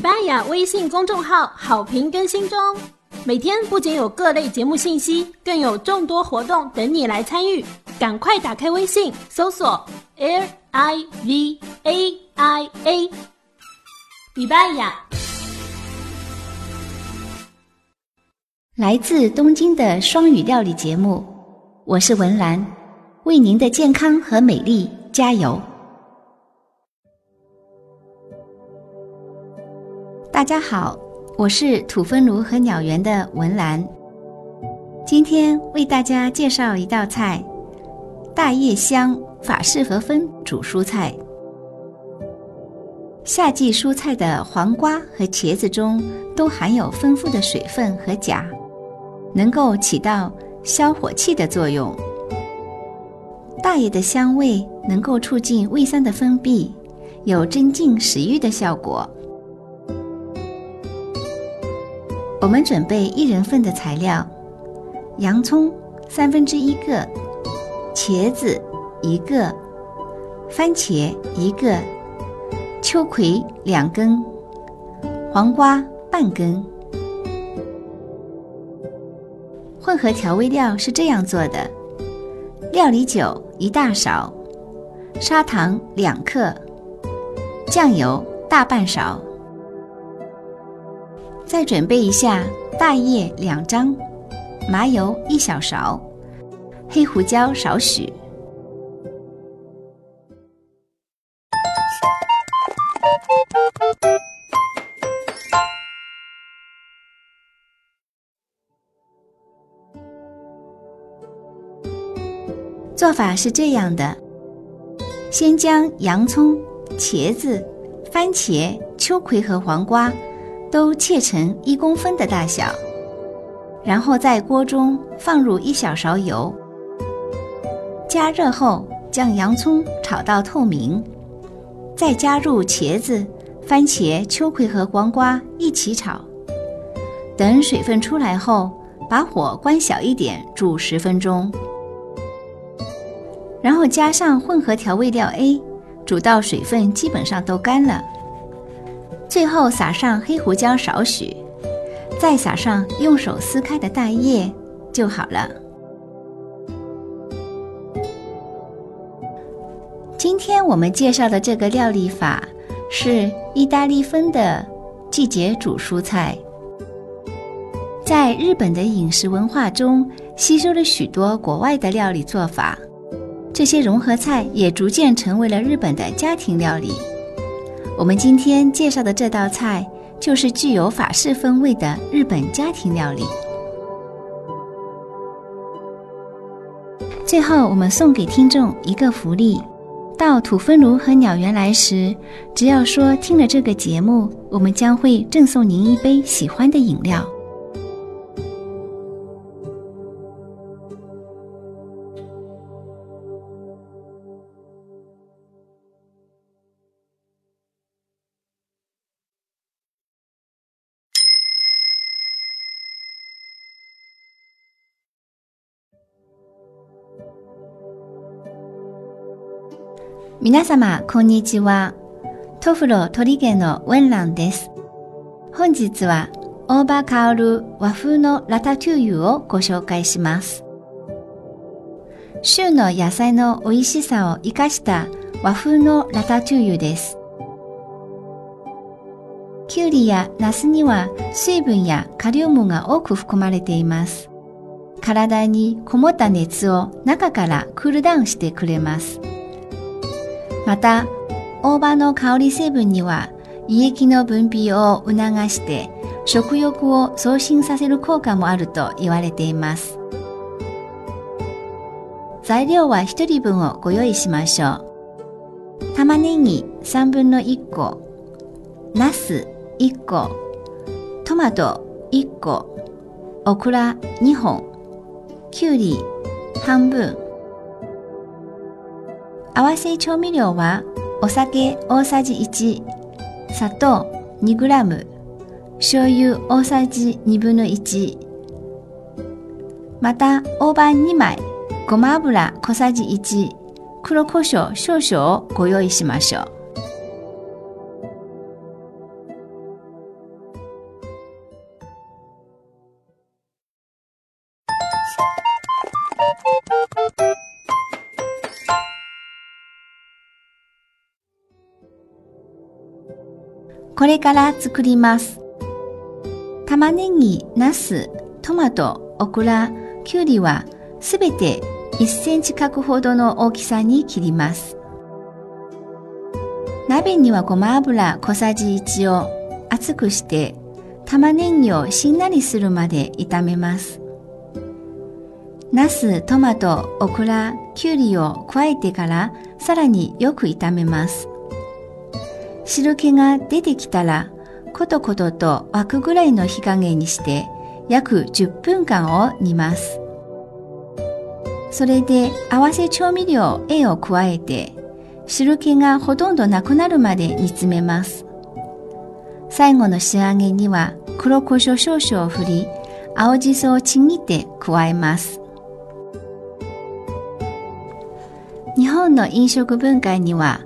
l i 雅微信公众号好评更新中，每天不仅有各类节目信息，更有众多活动等你来参与。赶快打开微信，搜索 L I V A I a l i 雅。来自东京的双语料理节目，我是文兰，为您的健康和美丽加油。大家好，我是土风炉和鸟园的文兰，今天为大家介绍一道菜——大叶香法式和风煮蔬菜。夏季蔬菜的黄瓜和茄子中都含有丰富的水分和钾，能够起到消火气的作用。大叶的香味能够促进胃酸的分泌，有增进食欲的效果。我们准备一人份的材料：洋葱三分之一个，茄子一个，番茄一个，秋葵两根，黄瓜半根。混合调味料是这样做的：料理酒一大勺，砂糖两克，酱油大半勺。再准备一下大叶两张，麻油一小勺，黑胡椒少许。做法是这样的：先将洋葱、茄子、番茄、秋葵和黄瓜。都切成一公分的大小，然后在锅中放入一小勺油，加热后将洋葱炒到透明，再加入茄子、番茄、秋葵和黄瓜一起炒，等水分出来后，把火关小一点，煮十分钟，然后加上混合调味料 A，煮到水分基本上都干了。最后撒上黑胡椒少许，再撒上用手撕开的蛋液就好了。今天我们介绍的这个料理法是意大利风的季节煮蔬菜。在日本的饮食文化中，吸收了许多国外的料理做法，这些融合菜也逐渐成为了日本的家庭料理。我们今天介绍的这道菜就是具有法式风味的日本家庭料理。最后，我们送给听众一个福利：到土分炉和鸟园来时，只要说听了这个节目，我们将会赠送您一杯喜欢的饮料。皆様、こんにちは。トフロトリゲのウェンランです。本日は、大葉香る和風のラタトゥーユをご紹介します。旬の野菜の美味しさを生かした和風のラタトゥーユです。きゅうりやナスには水分やカリウムが多く含まれています。体にこもった熱を中からクールダウンしてくれます。また、大葉の香り成分には胃液の分泌を促して食欲を送信させる効果もあると言われています。材料は1人分をご用意しましょう。玉ねぎ3分の1個、ナス1個、トマト1個、オクラ2本、きゅうり半分、合わせ調味料はお酒大さじ1、砂糖 2g、醤油大さじ1分の1、また大判2枚、ごま油小さじ1、黒胡椒少々をご用意しましょう。これから作ります。玉ねぎ、ナス、トマト、オクラ、きゅうりはすべて1センチ角ほどの大きさに切ります。鍋にはごま油小さじ1を熱くして玉ねぎをしんなりするまで炒めます。ナス、トマト、オクラ、きゅうりを加えてからさらによく炒めます。汁気が出てきたら、ことことと沸くぐらいの火加減にして、約10分間を煮ます。それで合わせ調味料 A を加えて、汁気がほとんどなくなるまで煮詰めます。最後の仕上げには黒胡椒少々を振り、青じそをちぎって加えます。日本の飲食文化には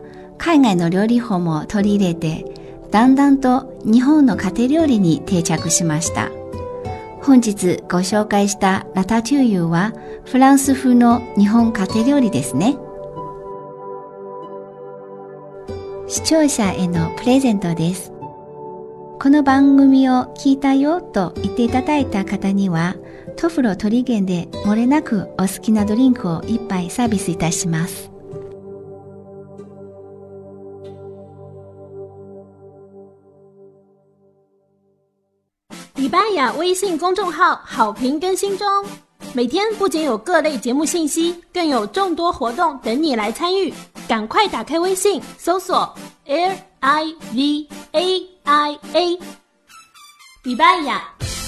海外の料理法も取り入れて、だんだんと日本の家庭料理に定着しました。本日ご紹介したラタチューユはフランス風の日本家庭料理ですね。視聴者へのプレゼントです。この番組を聞いたよと言っていただいた方には、トフロトリゲンで漏れなくお好きなドリンクを一杯サービスいたします。微信公众号好评更新中，每天不仅有各类节目信息，更有众多活动等你来参与。赶快打开微信，搜索 L I V A I A，拜拜